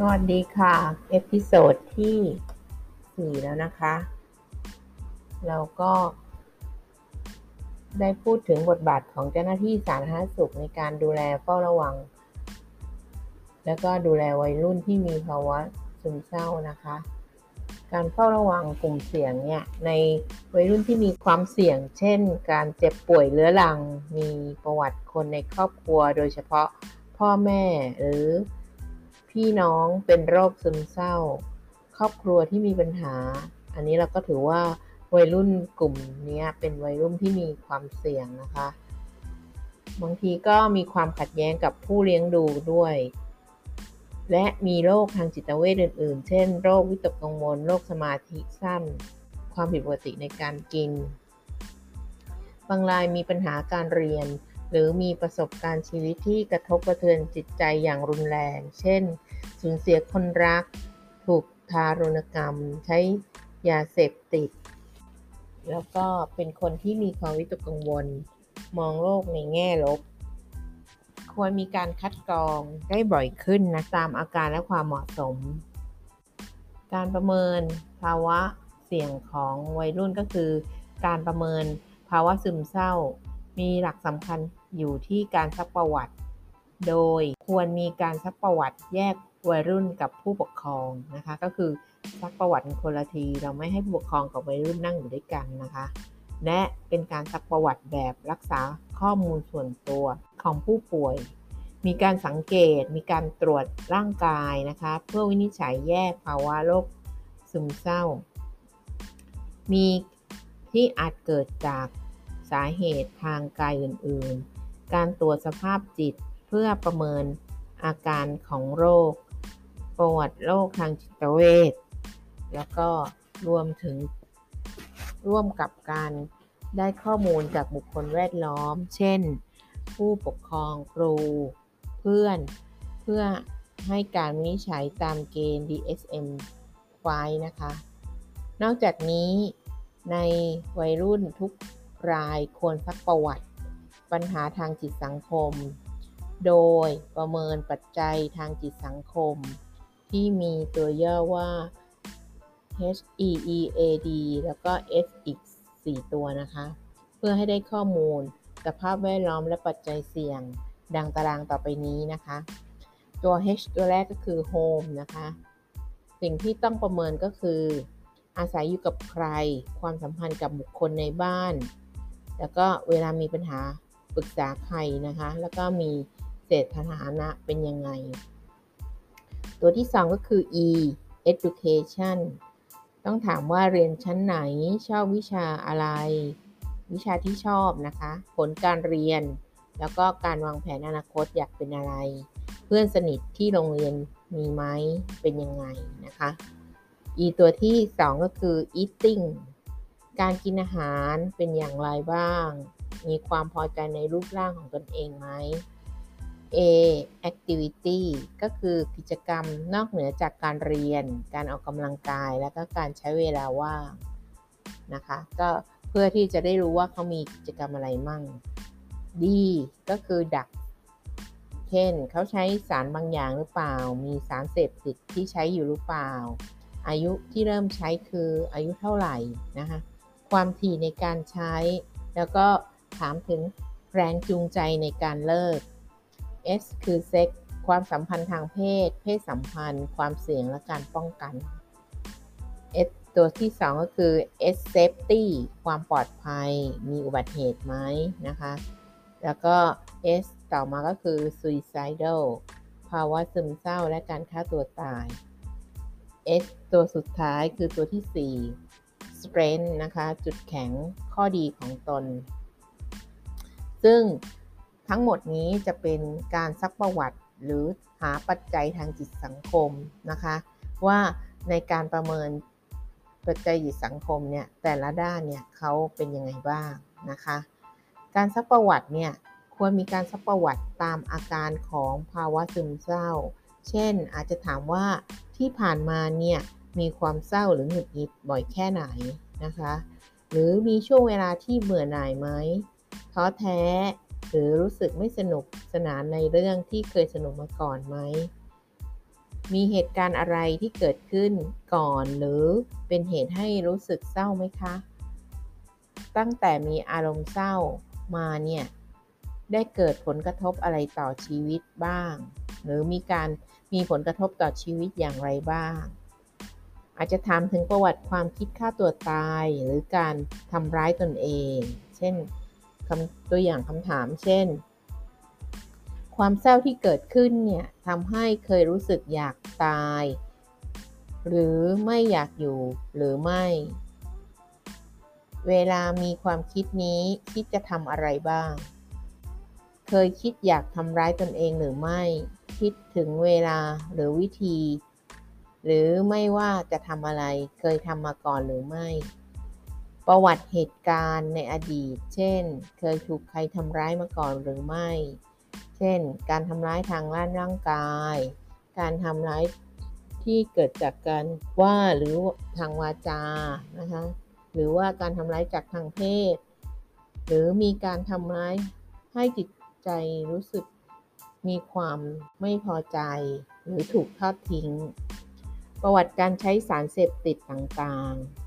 สวัสดีค่ะ เอพิโซดที่4แล้วนะคะ เราก็ ได้พูดถึงบทบาทของเจ้าหน้าที่สาธารณสุขในการดูแลเฝ้าระวัง แล้วก็ดูแลวัยรุ่นที่มีภาวะซึมเศร้านะคะ การเฝ้าระวังกลุ่มเสี่ยงเนี่ย ในวัยรุ่นที่มีความเสี่ยง เช่น การเจ็บป่วยเรื้อรัง มีประวัติคนในครอบครัว โดยเฉพาะพ่อแม่หรือ พี่น้องเป็นโรคซึมเศร้า ครอบครัวที่มีปัญหา อันนี้เราก็ถือว่าวัยรุ่นกลุ่มนี้เป็นวัยรุ่นที่มีความเสี่ยงนะคะ บางทีก็มีความขัดแย้งกับผู้เลี้ยงดูด้วย และมีโรคทางจิตเวชอื่น ๆ เช่น โรควิตกกังวล โรคสมาธิสั้น ความผิดปกติในการกิน บางรายมีปัญหาการเรียน หรือมีประสบการณ์ชีวิตที่กระทบกระเทือนจิตใจอย่างรุนแรง เช่น สูญเสียคนรัก ถูกทารุณกรรม ใช้ยาเสพติด แล้วก็เป็นคนที่มีความวิตกกังวล มองโลกในแง่ลบ ควรมีการคัดกรองได้บ่อยขึ้นนะตามอาการและความเหมาะสม การประเมินภาวะเสี่ยงของวัยรุ่นก็คือ การประเมินภาวะซึมเศร้า มีหลักสำคัญอยู่ที่การซักประวัติ โดยควรมีการซักประวัติแยก วัยรุ่นกับผู้ปกครองนะคะ ก็คือซักประวัติคนละที เราไม่ให้ผู้ปกครองกับวัยรุ่นนั่งอยู่ด้วยกันนะคะ และเป็นการซักประวัติแบบรักษาข้อมูลส่วนตัวของผู้ป่วย มีการสังเกต มีการตรวจร่างกายนะคะ เพื่อวินิจฉัยแยกภาวะโรคซึมเศร้า มีที่อาจเกิดจากสาเหตุทางกายอื่น ๆ การตรวจสภาพจิตเพื่อประเมินอาการของโรค ประวัติโรคทางจิตเวชแล้วก็รวมถึงร่วมกับการได้ข้อมูลจากบุคคลแวดล้อม เช่น ผู้ปกครองครู เพื่อน เพื่อให้การวินิจฉัยตามเกณฑ์ DSM ไว้นะคะ นอกจากนี้ในวัยรุ่นทุกรายควรซักประวัติ ปัญหาทางจิตสังคม โดยประเมินปัจจัยทางจิตสังคม ที่มีตัวย่อว่า HEEAD แล้วก็ S อีก 4 ตัวนะคะ เพื่อให้ได้ข้อมูลสภาพแวดล้อมและปัจจัยเสี่ยง ดังตารางต่อไปนี้นะคะ ตัว H ตัวแรกก็คือ Home นะคะ สิ่งที่ต้องประเมินก็คือ อาศัยอยู่กับใคร ความสัมพันธ์กับบุคคลในบ้าน แล้วก็เวลามีปัญหาปรึกษาใครนะคะ แล้วก็มีเศรษฐานะเป็นยังไง ตัวที่ 2 ก็คือ E education ต้องถามว่าเรียนชั้นไหนชอบวิชาอะไร วิชาที่ชอบนะคะ ผลการเรียน แล้วก็การวางแผนอนาคตอยากเป็นอะไร เพื่อนสนิทที่โรงเรียนมีไหมเป็นยังไงนะคะอีตัวที่ 2 ก็คือ eating การกินอาหารเป็นอย่างไรบ้าง มีความพอใจในรูปร่างของตนเองไหม A activity ก็คือกิจกรรมนอกเหนือจากการเรียน การออกกำลังกาย แล้วก็การใช้เวลาว่างนะคะ ก็เพื่อที่จะได้รู้ว่าเขามีกิจกรรมอะไรมั่ง D ก็คือดัก เช่น เขาใช้สารบางอย่างหรือเปล่า มีสารเสพติดที่ใช้อยู่หรือเปล่า อายุที่เริ่มใช้คืออายุเท่าไหร่นะคะ ความถี่ในการใช้ แล้วก็ถามถึงแรงจูงใจในการเลิก S คือเซ็กความสัมพันธ์ทางเพศ เพศสัมพันธ์ ความเสี่ยงและการป้องกัน S ตัวที่ 2 ก็คือ S safety ความปลอดภัย มีอุบัติเหตุไหมนะคะ แล้วก็ S ต่อมาก็คือ suicidal ภาวะซึมเศร้าและการฆ่าตัวตาย S ตัวสุดท้ายคือตัวที่ 4 strength นะคะ จุดแข็งข้อดีของตน ซึ่ง ทั้งหมดนี้จะเป็นการซักประวัติหรือหาปัจจัยทางจิตสังคมนะคะ ว่าในการประเมินปัจจัยจิตสังคมเนี่ยแต่ละด้านเนี่ยเขาเป็นยังไงบ้างนะคะ การซักประวัติเนี่ยควรมีการซักประวัติตามอาการของภาวะซึมเศร้า เช่นอาจจะถามว่าที่ผ่านมาเนี่ยมีความเศร้าหรือหงุดหงิดบ่อยแค่ไหนนะคะ หรือมีช่วงเวลาที่เบื่อหน่ายไหมท้อแท้ หรือรู้สึกไม่สนุกสนานในเรื่องที่เคยสนุกมาก่อนไหม มีเหตุการณ์อะไรที่เกิดขึ้นก่อนหรือเป็นเหตุให้รู้สึกเศร้าไหมคะ ตั้งแต่มีอารมณ์เศร้ามาเนี่ย ได้เกิดผลกระทบอะไรต่อชีวิตบ้าง หรือมีการมีผลกระทบต่อชีวิตอย่างไรบ้าง อาจจะถามถึงประวัติความคิดฆ่าตัวตายหรือการทำร้ายตนเอง เช่น ตัวอย่างคำถามเช่น ความเศร้าที่เกิดขึ้นเนี่ยทำให้เคยรู้สึกอยากตาย หรือไม่อยากอยู่หรือไม่ เวลามีความคิดนี้คิดจะทำอะไรบ้าง เคยคิดอยากทำร้ายตนเองหรือไม่ คิดถึงเวลาหรือวิธี หรือไม่ว่าจะทำอะไรเคยทำมาก่อนหรือไม่ ประวัติเหตุการณ์ในอดีต เช่น เคยถูกใครทำร้ายมาก่อนหรือไม่ เช่น การทำร้ายทางร่างางกาย การทำร้ายที่เกิดจากการว่าหรือทางวาจา นะคะ หรือว่าการทำร้ายจากทางเพศ หรือมีการทำร้ายให้จิตใจรู้สึกมีความไม่พอใจ หรือถูกทอดทิ้ง ประวัติการใช้สารเสพติดต่างๆ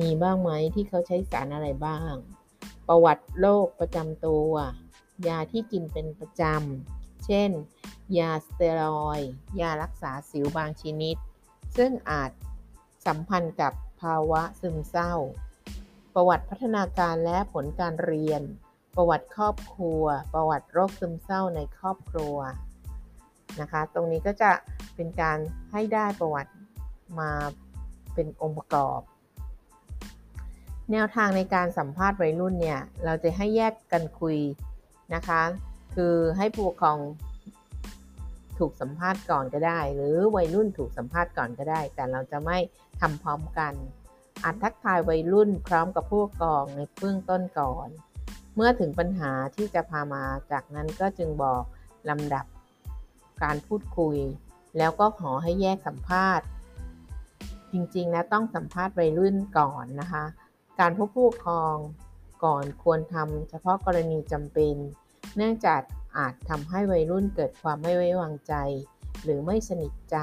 มีบ้างไหมที่เขาใช้สารอะไรบ้าง ประวัติโรคประจำตัว ยาที่กินเป็นประจำ เช่น ยาสเตียรอยยารักษาสิวบางชนิด ซึ่งอาจสัมพันธ์กับภาวะซึมเศร้า ประวัติพัฒนาการและผลการเรียน ประวัติครอบครัว ประวัติโรคซึมเศร้าในครอบครัวนะคะ ตรงนี้ก็จะเป็นการให้ได้ประวัติมาเป็นองค์ประกอบ แนวทางในการสัมภาษณ์วัยรุ่นเนี่ยเราจะให้แยกกันคุยนะคะ คือให้ผู้ปกครองถูกสัมภาษณ์ก่อนก็ได้ หรือวัยรุ่นถูกสัมภาษณ์ก่อนก็ได้ แต่เราจะไม่ทำพร้อมกันอาจทักทายวัยรุ่นพร้อมกับผู้ปกครองในเบื้องต้นก่อน เมื่อถึงปัญหาที่จะพามาจากนั้นก็จึงบอกลำดับการพูดคุย แล้วก็ขอให้แยกสัมภาษณ์ จริงๆนะต้องสัมภาษณ์วัยรุ่นก่อนนะคะ การพบผู้ปกครองก่อนควรทำเฉพาะกรณีจำเป็น เนื่องจากอาจทำให้วัยรุ่นเกิดความไม่ไว้วางใจ หรือไม่สนิทใจ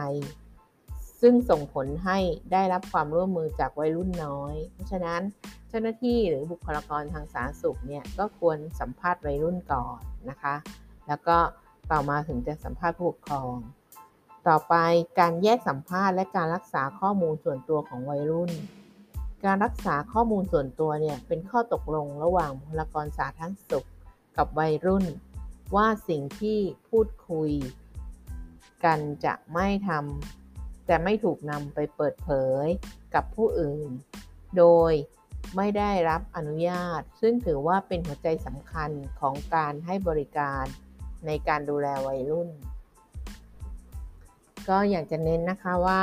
ซึ่งส่งผลให้ได้รับความร่วมมือจากวัยรุ่นน้อย เพราะฉะนั้นเจ้าหน้าที่หรือบุคลากรทางสาธารณสุขเนี่ยก็ควรสัมภาษณ์วัยรุ่นก่อนนะคะ แล้วก็ต่อมาถึงจะสัมภาษณ์ผู้ปกครอง ต่อไปการแยกสัมภาษณ์และการรักษาข้อมูลส่วนตัวของวัยรุ่น การรักษาข้อมูลส่วนตัวเนี่ยเป็นข้อตกลงระหว่างบุคลากรสาธารณสุขกับวัยรุ่น ว่าสิ่งที่พูดคุย กันจะไม่ทำจะไม่ถูกนำไปเปิดเผยกับผู้อื่น โดยไม่ได้รับอนุญาต ซึ่งถือว่าเป็นหัวใจสำคัญของการให้บริการในการดูแลวัยรุ่น ก็อยากจะเน้นนะคะว่า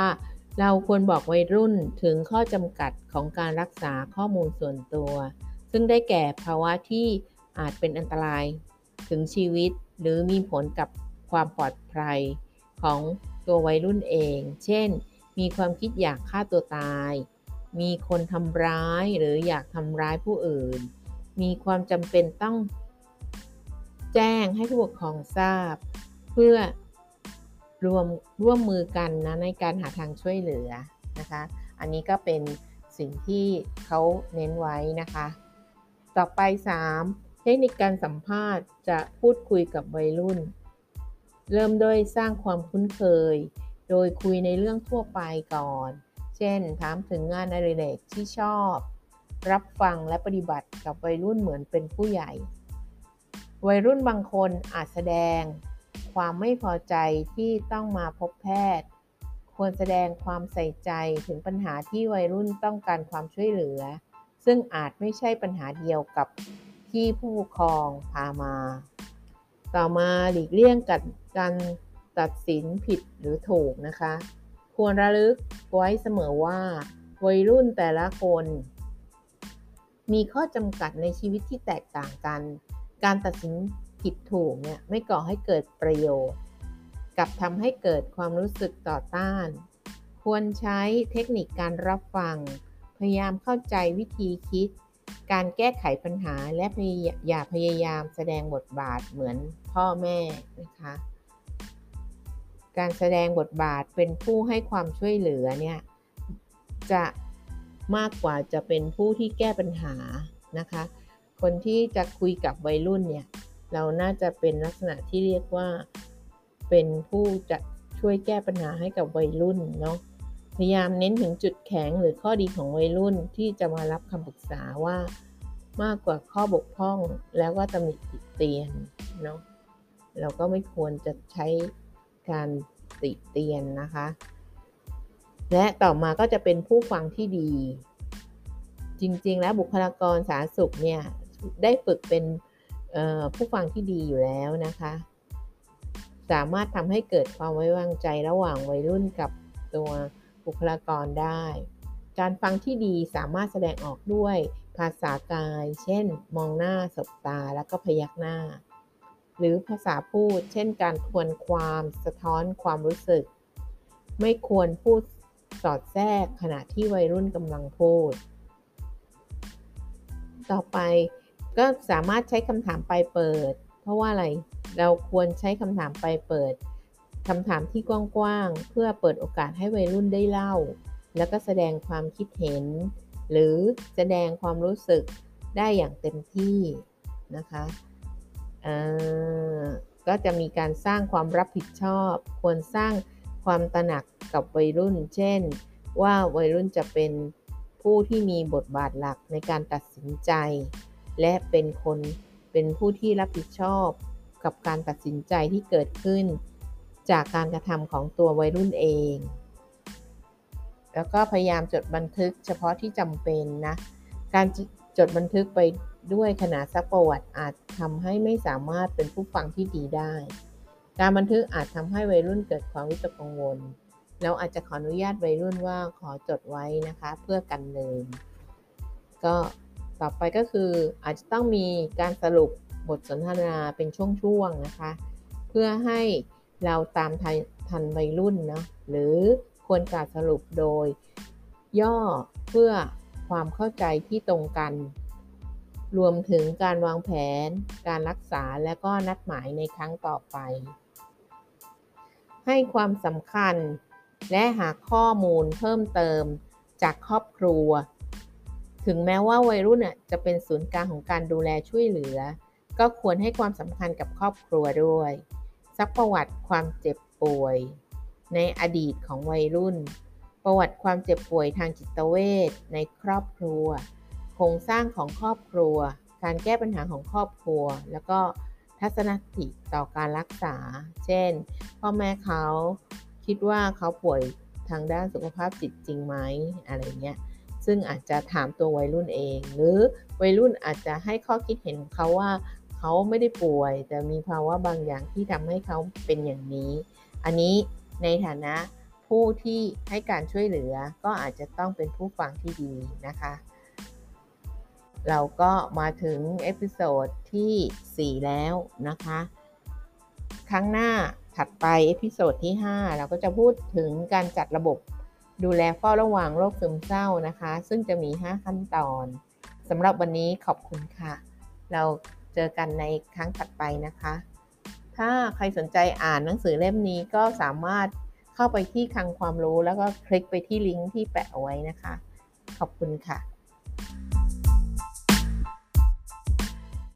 เราควรบอกวัยรุ่นถึงข้อจำกัดของการรักษาข้อมูลส่วนตัว ซึ่งได้แก่ภาวะที่อาจเป็นอันตรายถึงชีวิต หรือมีผลกับความปลอดภัยของตัววัยรุ่นเอง เช่น มีความคิดอยากฆ่าตัวตาย มีคนทำร้ายหรืออยากทำร้ายผู้อื่น มีความจำเป็นต้อง แจ้งให้ผู้ปกครองทราบ เพื่อ รวมร่วมมือกันนะในการหาทางช่วยเหลือนะคะ อันนี้ก็เป็นสิ่งที่เขาเน้นไว้นะคะ ต่อไป 3. เทคนิคการสัมภาษณ์จะพูดคุยกับวัยรุ่น เริ่มด้วยสร้างความคุ้นเคย โดยคุยในเรื่องทั่วไปก่อน เช่น ถามถึงงานอดิเรกที่ชอบ รับฟังและปฏิบัติกับวัยรุ่นเหมือนเป็นผู้ใหญ่ วัยรุ่นบางคนอาจแสดง ความไม่พอใจที่ต้องมาพบแพทย์ ควรแสดงความใส่ใจถึงปัญหาที่วัยรุ่นต้องการความช่วยเหลือ ซึ่งอาจไม่ใช่ปัญหาเดียวกับที่ผู้ปกครองพามา ต่อมาหลีกเลี่ยงกับการตัดสินผิดหรือถูกนะคะ ควรระลึกไว้เสมอว่า วัยรุ่นแต่ละคน มีข้อจำกัดในชีวิตที่แตกต่างกัน การตัดสิน ผิดถูกเนี่ยไม่ก่อให้เกิดประโยชน์ กับทำให้เกิดความรู้สึกต่อต้าน ควรใช้เทคนิคการรับฟัง พยายามเข้าใจวิธีคิด การแก้ไขปัญหาและอย่าพยายามแสดงบทบาทเหมือนพ่อแม่นะคะการแสดงบทบาทเป็นผู้ให้ความช่วยเหลือเนี่ยจะมากกว่าจะเป็นผู้ที่แก้ปัญหานะคะ คนที่จะคุยกับวัยรุ่นเนี่ย เราน่าจะเป็นลักษณะที่เรียกว่า เป็นผู้จะช่วยแก้ปัญหาให้กับวัยรุ่นเนาะพยายามเน้นถึงจุดแข็งหรือข้อดีของวัยรุ่นที่จะมารับคำปรึกษาว่ามากกว่าข้อบกพร่องแล้วก็ตำหนิติเตียนเนาะเราก็ไม่ควรจะใช้การติเตียนนะคะ และต่อมาก็จะเป็นผู้ฟังที่ดี จริงๆ แล้วบุคลากรสาธารณสุขเนี่ยได้ฝึกเป็น ผู้ฟังที่ดีอยู่แล้วนะคะ สามารถทำให้เกิดความไว้วางใจระหว่างวัยรุ่นกับตัวบุคลากรได้ การฟังที่ดีสามารถแสดงออกด้วยภาษากาย เช่น มองหน้าสบตาแล้วก็พยักหน้า หรือภาษาพูด เช่น การทวนความสะท้อนความรู้สึก ไม่ควรพูดสอดแทรกขณะที่วัยรุ่นกำลังพูด ต่อไป ก็สามารถใช้คำถามไปเปิด เพราะว่าอะไรเราควรใช้คำถามไปเปิดคำถามที่กว้างๆ เพื่อเปิดโอกาสให้วัยรุ่นได้เล่า แล้วก็แสดงความคิดเห็น หรือแสดงความรู้สึกได้อย่างเต็มที่นะคะก็จะมีการสร้างความรับผิดชอบ ควรสร้างความตระหนักกับวัยรุ่น เช่น ว่าวัยรุ่นจะเป็นผู้ที่มีบทบาทหลักในการตัดสินใจ และเป็นคนเป็นผู้ที่รับผิดชอบกับการตัดสินใจที่เกิดขึ้น จากการกระทำของตัววัยรุ่นเอง แล้วก็พยายามจดบันทึกเฉพาะที่จำเป็นนะ การจดบันทึกไปด้วยขณะซักประวัติอาจทำให้ไม่สามารถเป็นผู้ฟังที่ดีได้ การบันทึกอาจทำให้วัยรุ่นเกิดความวิตกกังวลแล้วอาจจะขออนุญาตวัยรุ่นว่าขอจดไว้นะคะ เพื่อกันลืมก็ ต่อไปก็คืออาจจะต้องมีการสรุปบทสนทนาเป็นช่วงๆนะคะ เพื่อให้เราตามทันวัยรุ่นเนาะหรือควรการสรุปโดย ย่อเพื่อความเข้าใจที่ตรงกัน รวมถึงการวางแผน การรักษาและก็นัดหมายในครั้งต่อไป ให้ความสำคัญและหาข้อมูลเพิ่มเติมจากครอบครัว ถึงแม้ว่าวัยรุ่นจะเป็นศูนย์กลางของการดูแลช่วยเหลือ ก็ควรให้ความสำคัญกับครอบครัวด้วย ซักประวัติความเจ็บป่วย ในอดีตของวัยรุ่น ประวัติความเจ็บป่วยทางจิตเวชในครอบครัว โครงสร้างของครอบครัว การแก้ปัญหาของครอบครัว แล้วก็ทัศนคติต่อการรักษา เช่น พ่อแม่เขาคิดว่าเขาป่วยทางด้านสุขภาพจิตจริงไหมอะไรเงี้ย ซึ่งอาจจะถามตัววัยรุ่นเอง หรือวัยรุ่นอาจจะให้ข้อคิดเห็นเขาว่าเขาไม่ได้ป่วย แต่มีภาวะบางอย่างที่ทำให้เขาเป็นอย่างนี้ อันนี้ในฐานะผู้ที่ให้การช่วยเหลือก็อาจจะต้องเป็นผู้ฟังที่ดีนะคะ เราก็มาถึง episode ที่ 4 แล้วนะคะ ครั้งหน้าถัดไป episode ที่ 5 เราก็จะพูดถึงการจัดระบบ ดูแลเฝ้าระวังโรคซึมเศร้านะคะ ซึ่งจะมี 5 ขั้นตอนสำหรับวันนี้ขอบคุณค่ะ เราเจอกันในครั้งถัดไปนะคะ ถ้าใครสนใจอ่านหนังสือเล่มนี้ก็สามารถเข้าไปที่คลังความรู้แล้วก็คลิกไปที่ลิงก์ที่แปะเอาไว้นะคะ ขอบคุณค่ะ